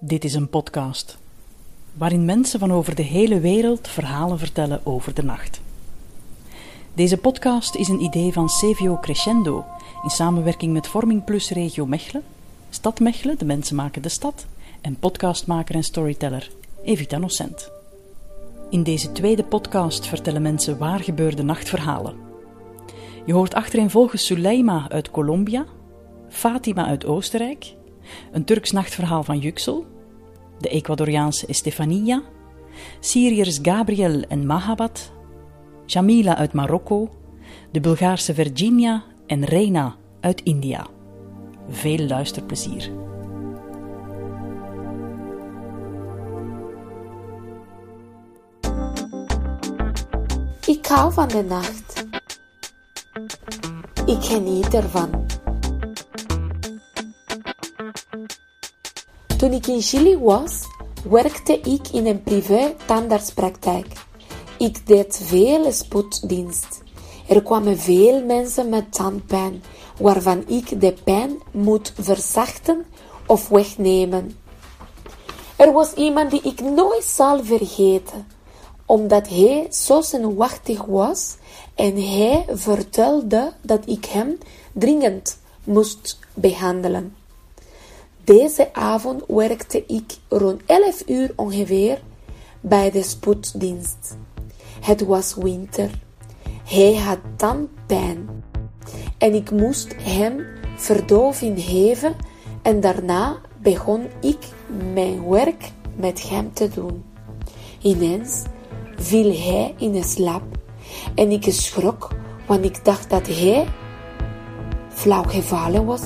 Dit is een podcast waarin mensen van over de hele wereld verhalen vertellen over de nacht. Deze podcast is een idee van Cevio Crescendo in samenwerking met Vorming Plus Regio Mechelen, Stad Mechelen, de mensen maken de stad, en podcastmaker en storyteller Evita Nocent. In deze tweede podcast vertellen mensen waar gebeurde nachtverhalen. Je hoort achtereenvolgens Suleima uit Colombia, Fatima uit Oostenrijk, een Turks nachtverhaal van Yüksel, de Ecuadoriaanse Estefania, Syriërs Gabriel en Mahabat, Jamila uit Marokko, de Bulgaarse Virginia en Reina uit India. Veel luisterplezier. Ik hou van de nacht. Ik geniet ervan. Toen ik in Chili was, werkte ik in een privé tandartspraktijk. Ik deed veel spoeddienst. Er kwamen veel mensen met tandpijn, waarvan ik de pijn moet verzachten of wegnemen. Er was iemand die ik nooit zal vergeten, omdat hij zo zenuwachtig was en hij vertelde dat ik hem dringend moest behandelen. Deze avond werkte ik rond 11 uur ongeveer bij de spoeddienst. Het was winter. Hij had tandpijn en ik moest hem verdoving geven en daarna begon ik mijn werk met hem te doen. Ineens viel hij in slaap en ik schrok, want ik dacht dat hij flauw gevallen was.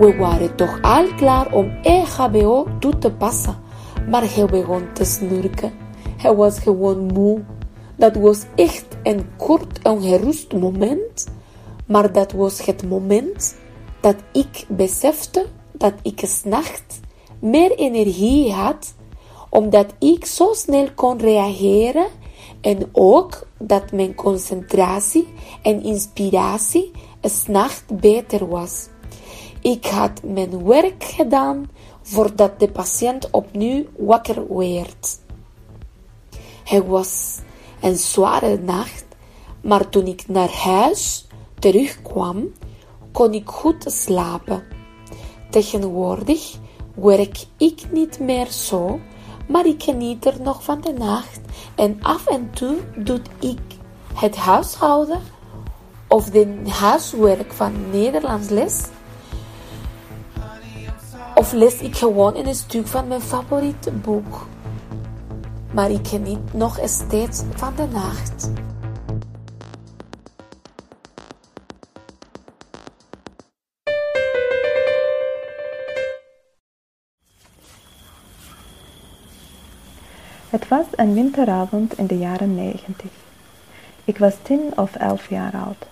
We waren toch al klaar om EHBO toe te passen, maar hij begon te snurken. Hij was gewoon moe. Dat was echt een kort ongerust moment, maar dat was het moment dat ik besefte dat ik s'nachts meer energie had, omdat ik zo snel kon reageren en ook dat mijn concentratie en inspiratie s'nachts beter was. Ik had mijn werk gedaan voordat de patiënt opnieuw wakker werd. Het was een zware nacht, maar toen ik naar huis terugkwam, kon ik goed slapen. Tegenwoordig werk ik niet meer zo, maar ik geniet er nog van de nacht en af en toe doe ik het huishouden of de huiswerk van Nederlands les of lees ik gewoon een stuk van mijn favoriete boek. Maar ik geniet nog steeds van de nacht. Het was een winteravond in de jaren negentig. Ik was tien of elf jaar oud.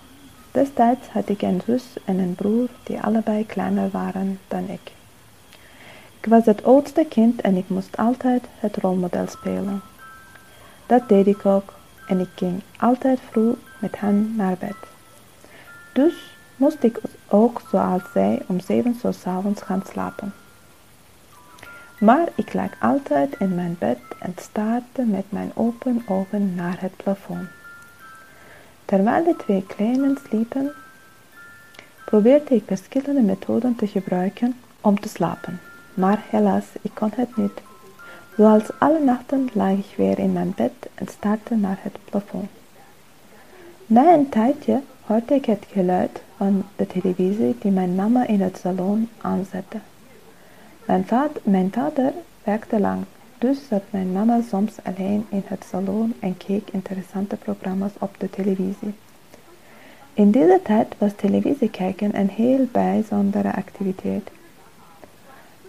Destijds had ik een zus en een broer die allebei kleiner waren dan ik. Ik was het oudste kind en ik moest altijd het rolmodel spelen. Dat deed ik ook en ik ging altijd vroeg met hen naar bed. Dus moest ik ook zoals zij om zeven uur s'avonds gaan slapen. Maar ik lag altijd in mijn bed en staarde met mijn open ogen naar het plafond. Terwijl de twee kleinen sliepen, probeerde ik verschillende methoden te gebruiken om te slapen. Maar helaas, ik kon het niet. Zoals alle nachten lag ik weer in mijn bed en staarde naar het plafond. Na een tijdje hoorde ik het geluid van de televisie die mijn mama in het salon aanzette. Mijn, vader, mijn vader werkte lang, dus zat mijn mama soms alleen in het salon en keek interessante programma's op de televisie. In deze tijd was televisie kijken een heel bijzondere activiteit.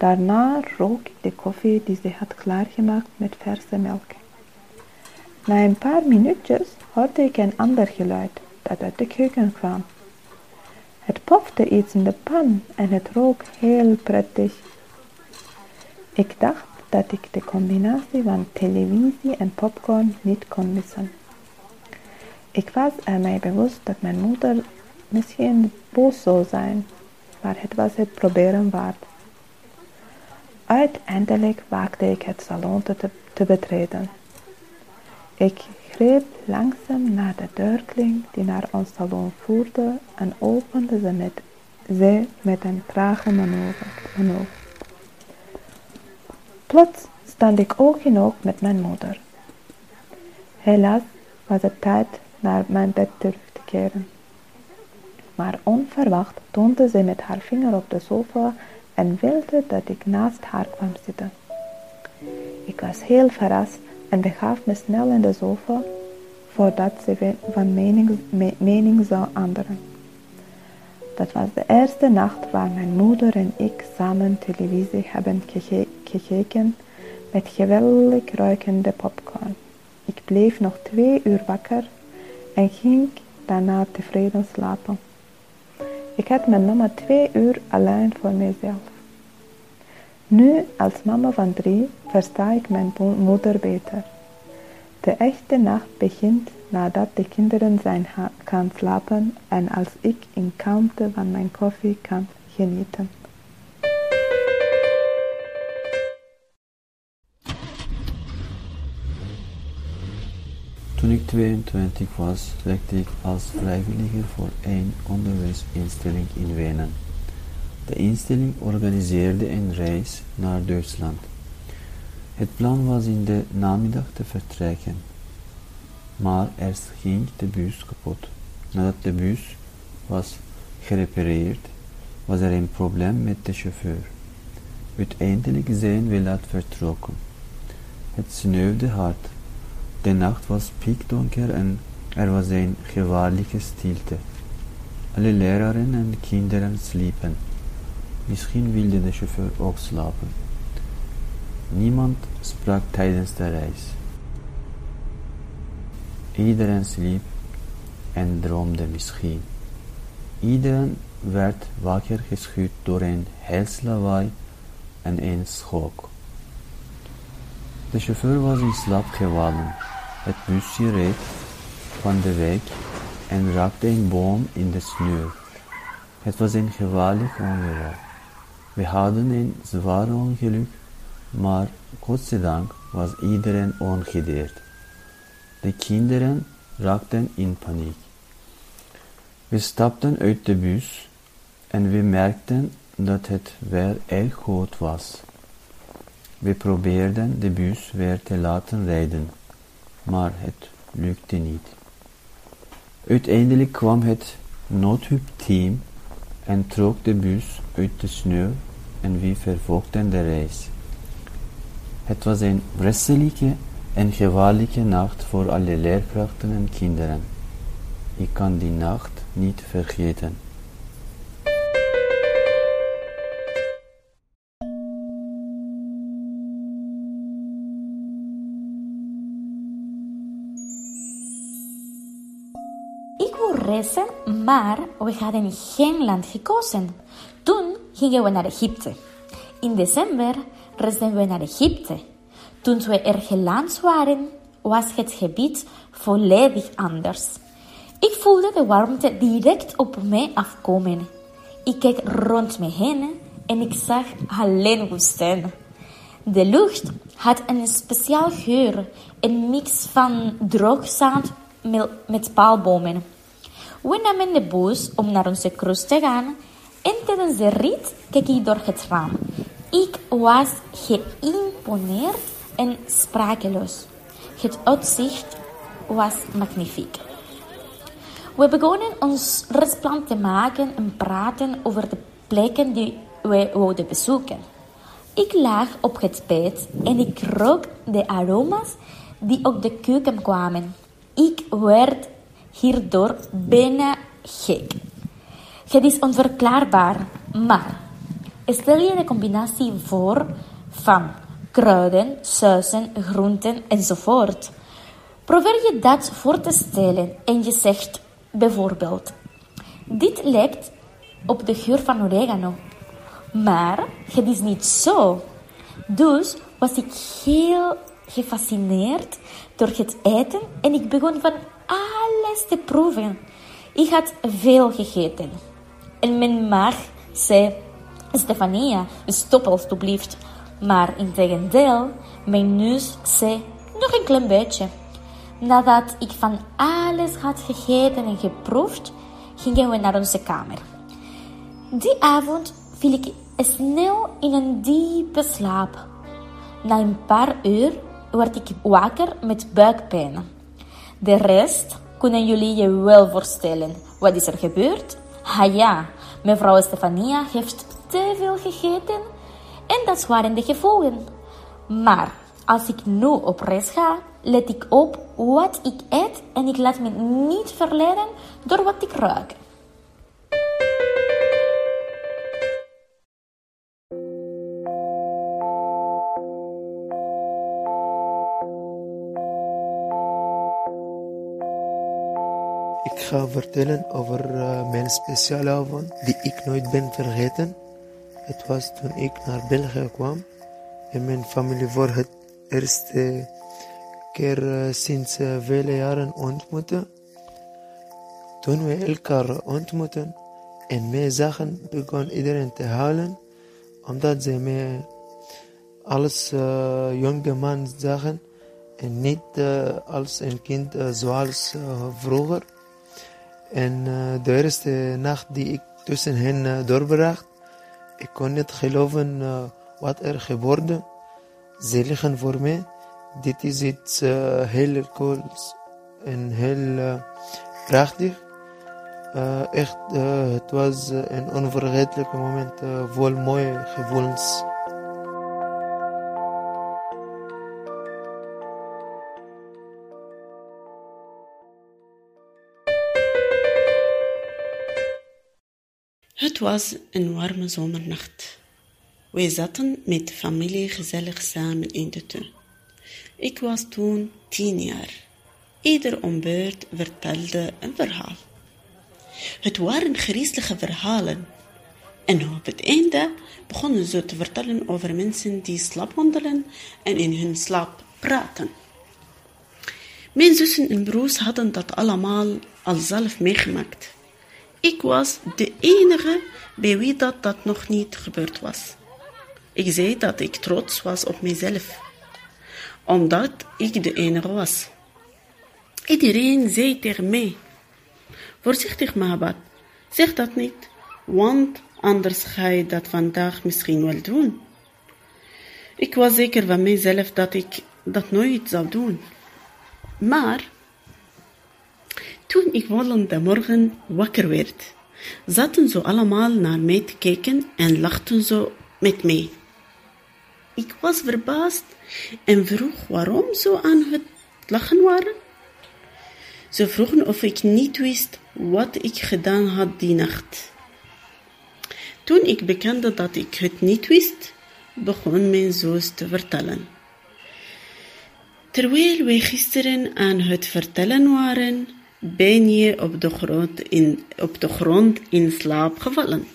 Daarna rook ik de koffie die ze had klaargemaakt met verse melk. Na een paar minuutjes hoorde ik een ander geluid dat uit de keuken kwam. Het pofte iets in de pan en het rook heel prettig. Ik dacht dat ik de combinatie van televisie en popcorn niet kon missen. Ik was er mij bewust dat mijn moeder misschien boos zou zijn, maar het was het proberen waard. Uiteindelijk waagde ik het salon te, te betreden. Ik greep langzaam naar de deurkling die naar ons salon voerde en opende ze met, ze met een trage manoeuvre. Plots stond ik oog in oog met mijn moeder. Helaas was het tijd naar mijn bed terug te keren. Maar onverwacht toonde ze met haar vinger op de sofa en wilde dat ik naast haar kwam zitten. Ik was heel verrast en begaf me snel in de sofa voordat ze van mening, zou anderen. Dat was de eerste nacht waar mijn moeder en ik samen televisie hebben gekeken met geweldig ruikende popcorn. Ik bleef nog twee uur wakker en ging daarna tevreden slapen. Ik had mijn mama twee uur alleen voor mezelf. Nu, als mama van drie, versta ik mijn moeder beter. De echte nacht begint nadat de kinderen zijn gaan slapen en als ik in kalmte van mijn koffie kan genieten. Toen ik 22 was, werkte ik als vrijwilliger voor een onderwijsinstelling in Wenen. De instelling organiseerde een reis naar Duitsland. Het plan was in de namiddag te vertrekken, maar eerst ging de bus kapot. Nadat de bus was gerepareerd, was er een probleem met de chauffeur. Uiteindelijk zijn we laat vertrokken. Het sneeuwde hard de nacht was piekdonker en er was een gevaarlijke stilte. Alle leraren en kinderen sliepen. Misschien wilde de chauffeur ook slapen. Niemand sprak tijdens de reis. Iedereen sliep en droomde misschien. Iedereen werd wakker geschud door een helslawaai en een schok. De chauffeur was in slaap gevallen. Het busje reed van de weg en raakte een boom in de sneeuw. Het was een gevaarlijk ongeval. We hadden een zwaar ongeluk, maar godzijdank was iedereen ongedeerd. De kinderen raakten in paniek. We stapten uit de bus en we merkten dat het weer erg groot was. We probeerden de bus weer te laten rijden maar het lukte niet. Uiteindelijk kwam het noodhulpteam en trok de bus uit de sneeuw en we vervolgden de reis. Het was een wrestelijke en gevaarlijke nacht voor alle leerkrachten en kinderen. Ik kan die nacht niet vergeten. reizen, maar we hadden geen land gekozen. Toen gingen we naar Egypte. In december reisden we naar Egypte. Toen we er geland waren, was het gebied volledig anders. Ik voelde de warmte direct op mij afkomen. Ik keek rond me heen en ik zag alleen woestijn. De lucht had een speciaal geur, een mix van droog zand met paalbomen. We namen de bus om naar onze cruise te gaan en tijdens de rit keek ik door het raam. Ik was geïmponeerd en sprakeloos. Het uitzicht was magnifiek. We begonnen ons rechtsplan te maken en praten over de plekken die we wilden bezoeken. Ik lag op het bed en ik rook de aroma's die op de keuken kwamen. Ik werd hierdoor bijna gek. Het is onverklaarbaar, maar stel je de combinatie voor van kruiden, sausen, groenten enzovoort. Probeer je dat voor te stellen en je zegt bijvoorbeeld: Dit lijkt op de geur van oregano, maar het is niet zo. Dus was ik heel gefascineerd door het eten en ik begon van alles te proeven. Ik had veel gegeten. En mijn maag zei, Stefania, stop alstublieft. Maar in tegendeel, mijn neus zei nog een klein beetje. Nadat ik van alles had gegeten en geproefd, gingen we naar onze kamer. Die avond viel ik snel in een diepe slaap. Na een paar uur werd ik wakker met buikpijn. De rest kunnen jullie je wel voorstellen. Wat is er gebeurd? Ah ja, mevrouw Stefania heeft te veel gegeten en dat waren de gevolgen. Maar als ik nu op reis ga, let ik op wat ik eet en ik laat me niet verleiden door wat ik ruik. Ga vertellen over uh, mijn speciale avond die ik nooit ben vergeten. Het was toen ik naar België kwam en mijn familie voor het eerste keer uh, sinds uh, vele jaren ontmoette. Toen we elkaar ontmoeten en mij zagen, begon iedereen te huilen, omdat ze mij als jonge man zagen en niet als een kind zoals vroeger. En uh, de eerste nacht die ik tussen hen uh, doorbracht, ik kon niet geloven uh, wat er gebeurde. Ze liggen voor mij. Dit is iets heel cools en heel prachtig. echt, het was een onvergetelijk moment vol mooie gevoelens. Het was een warme zomernacht. Wij zaten met de familie gezellig samen in de tuin. Ik was toen tien jaar. Ieder om beurt vertelde een verhaal. Het waren griezelige verhalen. En op het einde begonnen ze te vertellen over mensen die slaapwandelen en in hun slaap praten. Mijn zussen en broers hadden dat allemaal al zelf meegemaakt. Ik was de enige bij wie dat, dat nog niet gebeurd was. Ik zei dat ik trots was op mezelf, omdat ik de enige was. Iedereen zei tegen mij, voorzichtig Mahabat, zeg dat niet, want anders ga je dat vandaag misschien wel doen. Ik was zeker van mezelf dat ik dat nooit zou doen. Maar toen ik volgende morgen wakker werd, zaten ze allemaal naar mij te kijken en lachten ze met mij. Ik was verbaasd en vroeg waarom ze aan het lachen waren. Ze vroegen of ik niet wist wat ik gedaan had die nacht. Toen ik bekende dat ik het niet wist, begon mijn zus te vertellen. Terwijl wij gisteren aan het vertellen waren, ben je op de grond in, op de grond in slaap gevallen.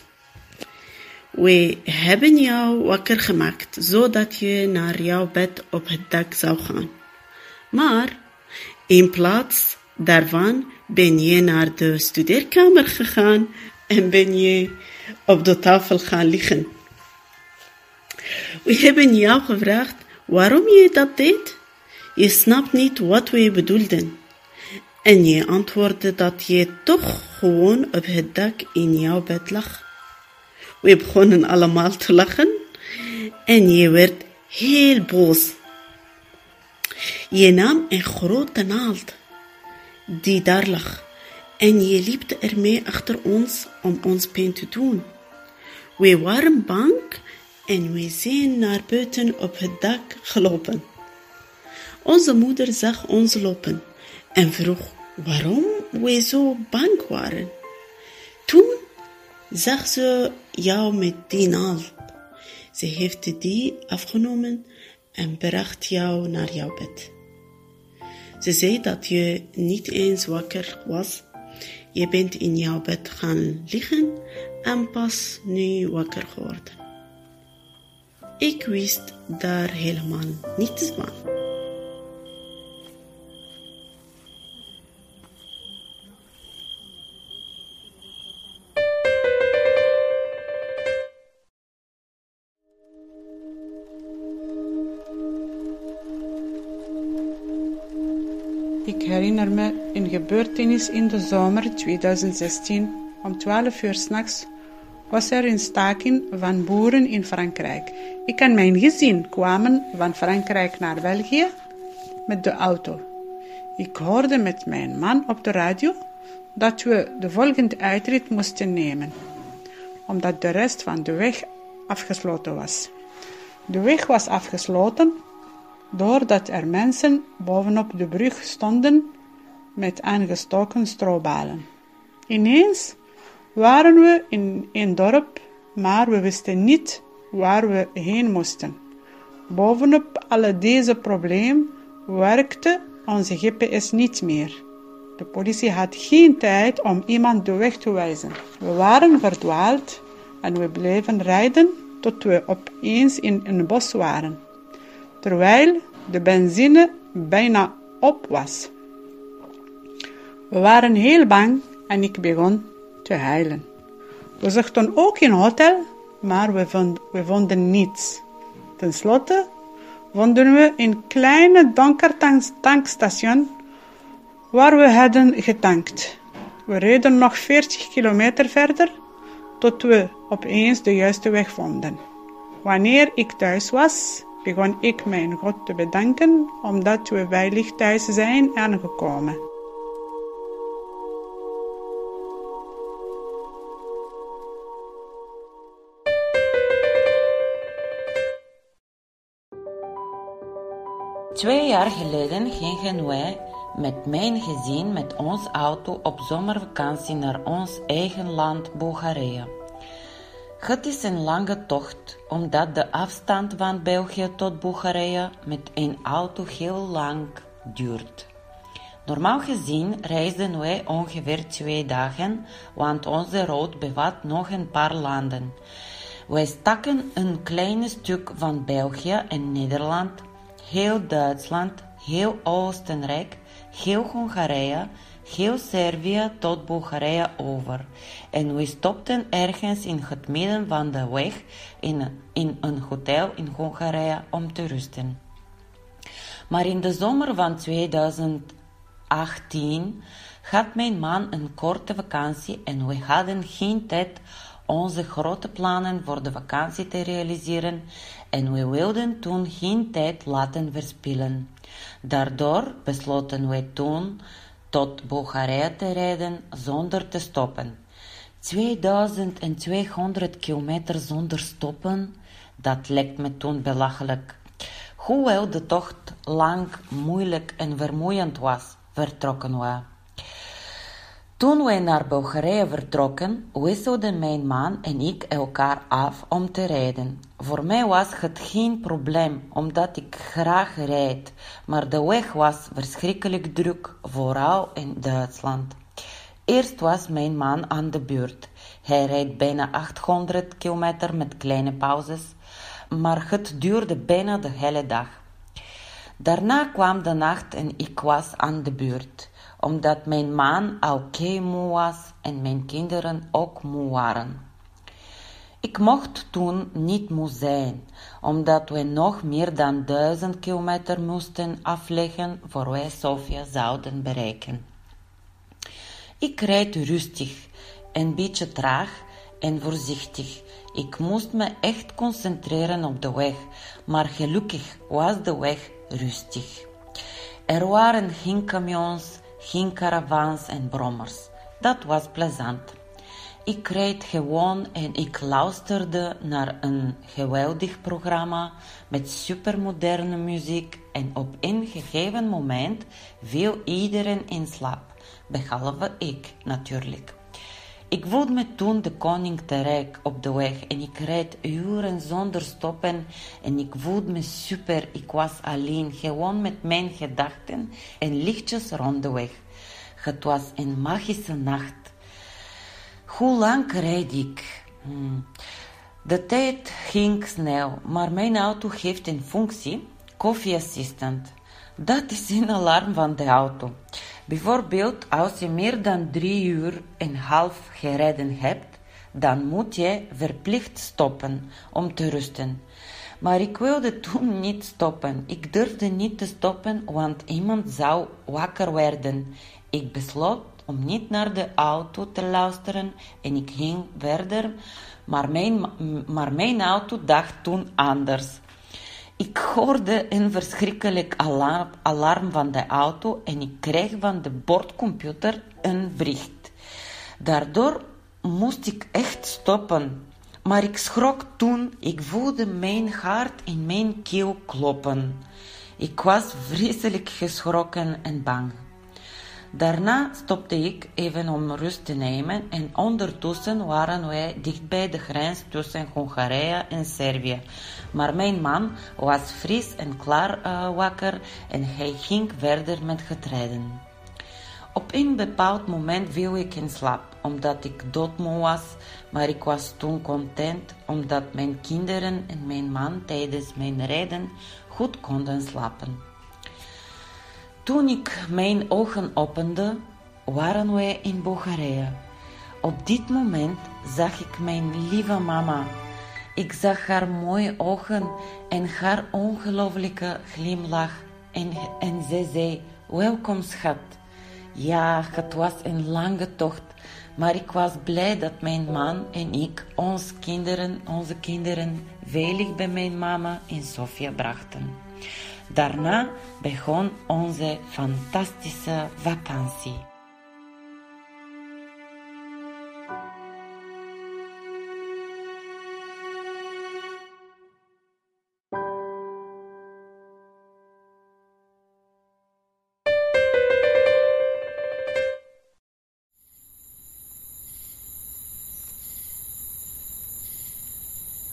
We hebben jou wakker gemaakt, zodat je naar jouw bed op het dak zou gaan. Maar in plaats daarvan ben je naar de studeerkamer gegaan en ben je op de tafel gaan liggen. We hebben jou gevraagd waarom je dat deed. Je snapt niet wat we bedoelden. En je antwoordde dat je toch gewoon op het dak in jouw bed lag. We begonnen allemaal te lachen en je werd heel boos. Je nam een grote naald die daar lag en je liep ermee achter ons om ons pijn te doen. We waren bang en we zijn naar buiten op het dak gelopen. Onze moeder zag ons lopen en vroeg waarom we zo bang waren. Toen zag ze jou met die naald. Ze heeft die afgenomen en bracht jou naar jouw bed. Ze zei dat je niet eens wakker was. Je bent in jouw bed gaan liggen en pas nu wakker geworden. Ik wist daar helemaal niets van. Gebeurtenis in de zomer 2016. Om 12 uur s'nachts was er een staking van boeren in Frankrijk. Ik en mijn gezin kwamen van Frankrijk naar België met de auto. Ik hoorde met mijn man op de radio dat we de volgende uitrit moesten nemen, omdat de rest van de weg afgesloten was. De weg was afgesloten doordat er mensen bovenop de brug stonden met aangestoken strobalen. Ineens waren we in een dorp, maar we wisten niet waar we heen moesten. Bovenop alle deze problemen werkte onze GPS niet meer. De politie had geen tijd om iemand de weg te wijzen. We waren verdwaald en we bleven rijden tot we opeens in een bos waren, terwijl de benzine bijna op was. We waren heel bang en ik begon te huilen. We zochten ook een hotel, maar we, vond, we vonden niets. Ten slotte vonden we een kleine donker tankstation waar we hadden getankt. We reden nog 40 kilometer verder tot we opeens de juiste weg vonden. Wanneer ik thuis was, begon ik mijn God te bedanken omdat we veilig thuis zijn aangekomen. Twee jaar geleden gingen wij met mijn gezin met ons auto op zomervakantie naar ons eigen land Bulgarije. Het is een lange tocht, omdat de afstand van België tot Bulgarije met een auto heel lang duurt. Normaal gezien reisden wij ongeveer twee dagen, want onze route bevat nog een paar landen. Wij staken een klein stuk van België en Nederland, heel Duitsland, heel Oostenrijk, heel Hongarije, heel Servië tot Bulgarije over. En we stopten ergens in het midden van de weg in, in een hotel in Hongarije om te rusten. Maar in de zomer van 2018 had mijn man een korte vakantie en we hadden geen tijd onze grote plannen voor de vakantie te realiseren en we wilden toen geen tijd laten verspillen. Daardoor besloten wij toen tot Bulgarije te rijden zonder te stoppen. 2200 kilometer zonder stoppen, dat lijkt me toen belachelijk. Hoewel de tocht lang, moeilijk en vermoeiend was, vertrokken we. Toen wij naar Bulgarije vertrokken, wisselden mijn man en ik elkaar af om te rijden. Voor mij was het geen probleem, omdat ik graag rijd, maar de weg was verschrikkelijk druk, vooral in Duitsland. Eerst was mijn man aan de beurt. Hij rijdt bijna 800 kilometer met kleine pauzes, maar het duurde bijna de hele dag. Daarna kwam de nacht en ik was aan de beurt omdat mijn man al kei moe was en mijn kinderen ook moe waren. Ik mocht toen niet moe zijn, omdat we nog meer dan duizend kilometer moesten afleggen voor wij Sofia zouden bereiken. Ik rijd rustig, een beetje traag en voorzichtig. Ik moest me echt concentreren op de weg, maar gelukkig was de weg rustig. Er waren geen camions, geen caravans en brommers. Dat was plezant. Ik reed gewoon en ik luisterde naar een geweldig programma met supermoderne muziek en op een gegeven moment viel iedereen in slaap, behalve ik natuurlijk. Ik voelde toen de koning te rijk op de weg en ik reed uren zonder stoppen en ik voelde me super. Ik was alleen, gewoon met mijn gedachten en lichtjes rond de weg. Het was een magische nacht. Hoe lang rijd ik? Hmm. De tijd ging snel, maar mijn auto heeft een functie, koffieassistent. Dat is een alarm van de auto. Bijvoorbeeld, als je meer dan drie uur en half gereden hebt, dan moet je verplicht stoppen om te rusten. Maar ik wilde toen niet stoppen. Ik durfde niet te stoppen, want iemand zou wakker werden. Ik besloot om niet naar de auto te luisteren en ik ging verder, maar mijn, maar mijn auto dacht toen anders. Ik hoorde een verschrikkelijk alarm, van de auto en ik kreeg van de bordcomputer een bericht. Daardoor moest ik echt stoppen. Maar ik schrok toen ik voelde mijn hart in mijn keel kloppen. Ik was vreselijk geschrokken en bang. Daarna stopte ik even om rust te nemen en ondertussen waren wij dicht bij de grens tussen Hongarije en Servië. Maar mijn man was fris en klaar uh, wakker en hij ging verder met getreden. Op een bepaald moment viel ik in slaap, omdat ik doodmoe was, maar ik was toen content omdat mijn kinderen en mijn man tijdens mijn rijden goed konden slapen. Toen ik mijn ogen opende, waren wij in Bulgarije. Op dit moment zag ik mijn lieve mama. Ik zag haar mooie ogen en haar ongelooflijke glimlach. En, en zij zei: Welkom, schat. Ja, het was een lange tocht, maar ik was blij dat mijn man en ik ons kinderen, onze kinderen veilig bij mijn mama in Sofia brachten. Daarna begon onze fantastische vakantie.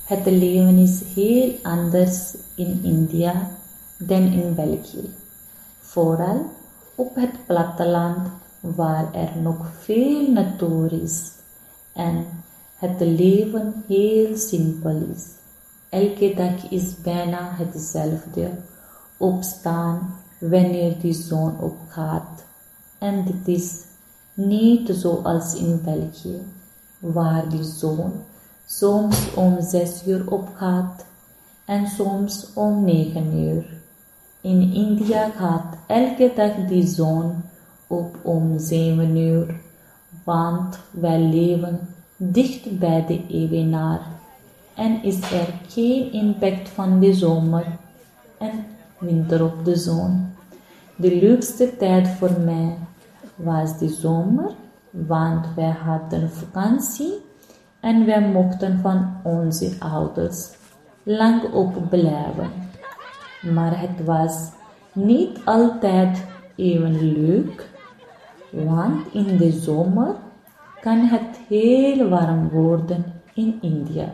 Het leven is heel anders in India dan in België. Vooral op het platteland waar er nog veel natuur is en het leven heel simpel is. Elke dag is bijna hetzelfde. Opstaan wanneer de zon opgaat. En dit is niet zoals in België, waar de zon soms om zes uur opgaat en soms om negen uur. In India gaat elke dag de zon op om zeven uur, want wij leven dicht bij de evenaar en is er geen impact van de zomer en winter op de zon. De leukste tijd voor mij was de zomer, want wij hadden vakantie en wij mochten van onze ouders lang op blijven maar het was niet altijd even leuk, want in de zomer kan het heel warm worden in India.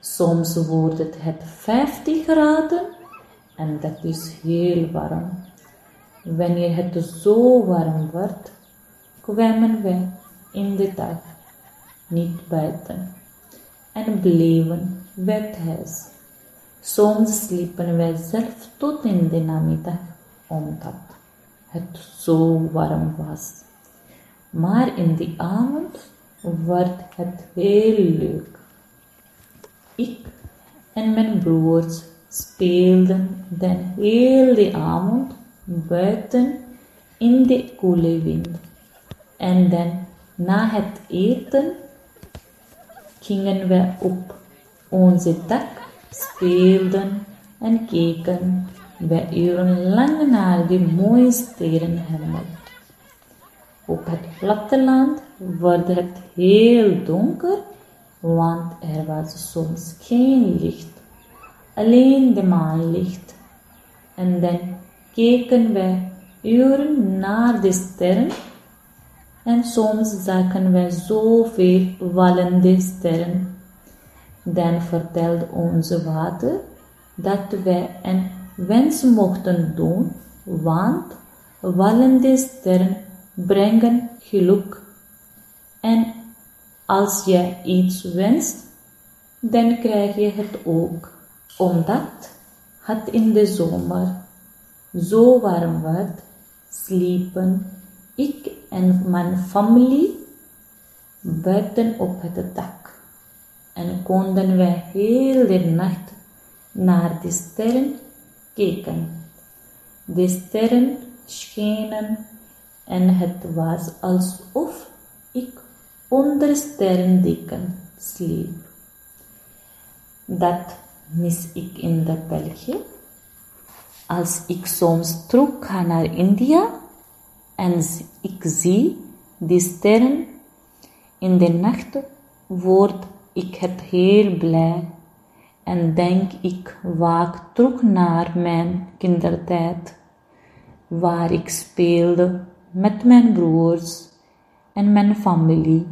Soms wordt het 50 graden en dat is heel warm. Wanneer het zo warm wordt, kwamen we in de dag niet buiten en bleven we thuis. Soms sliepen wij zelf tot in de namiddag, omdat het zo warm was. Maar in de avond werd het heel leuk. Ik en mijn broers speelden de hele avond buiten in de koele wind. En dan na het eten gingen we op onze dak speelden en keken wij urenlang naar de mooie sterrenhemel. Op het platteland werd het heel donker, want er was soms geen licht, alleen de maanlicht. En dan keken wij uren naar de sterren en soms zagen wij zoveel vallende sterren dan vertelde onze vader dat wij een wens mochten doen, want vallende sterren brengen geluk. En als je iets wenst, dan krijg je het ook, omdat het in de zomer zo warm werd, sliepen ik en mijn familie buiten op het dak en konden wij heel de nacht naar de sterren keken. De sterren schenen en het was alsof ik onder sterrendikken sliep. Dat mis ik in de België. Als ik soms terug ga naar India en ik zie die sterren in de nacht, word ik het heel blij en denk ik vaak terug naar mijn kindertijd, waar ik speelde met mijn broers en mijn familie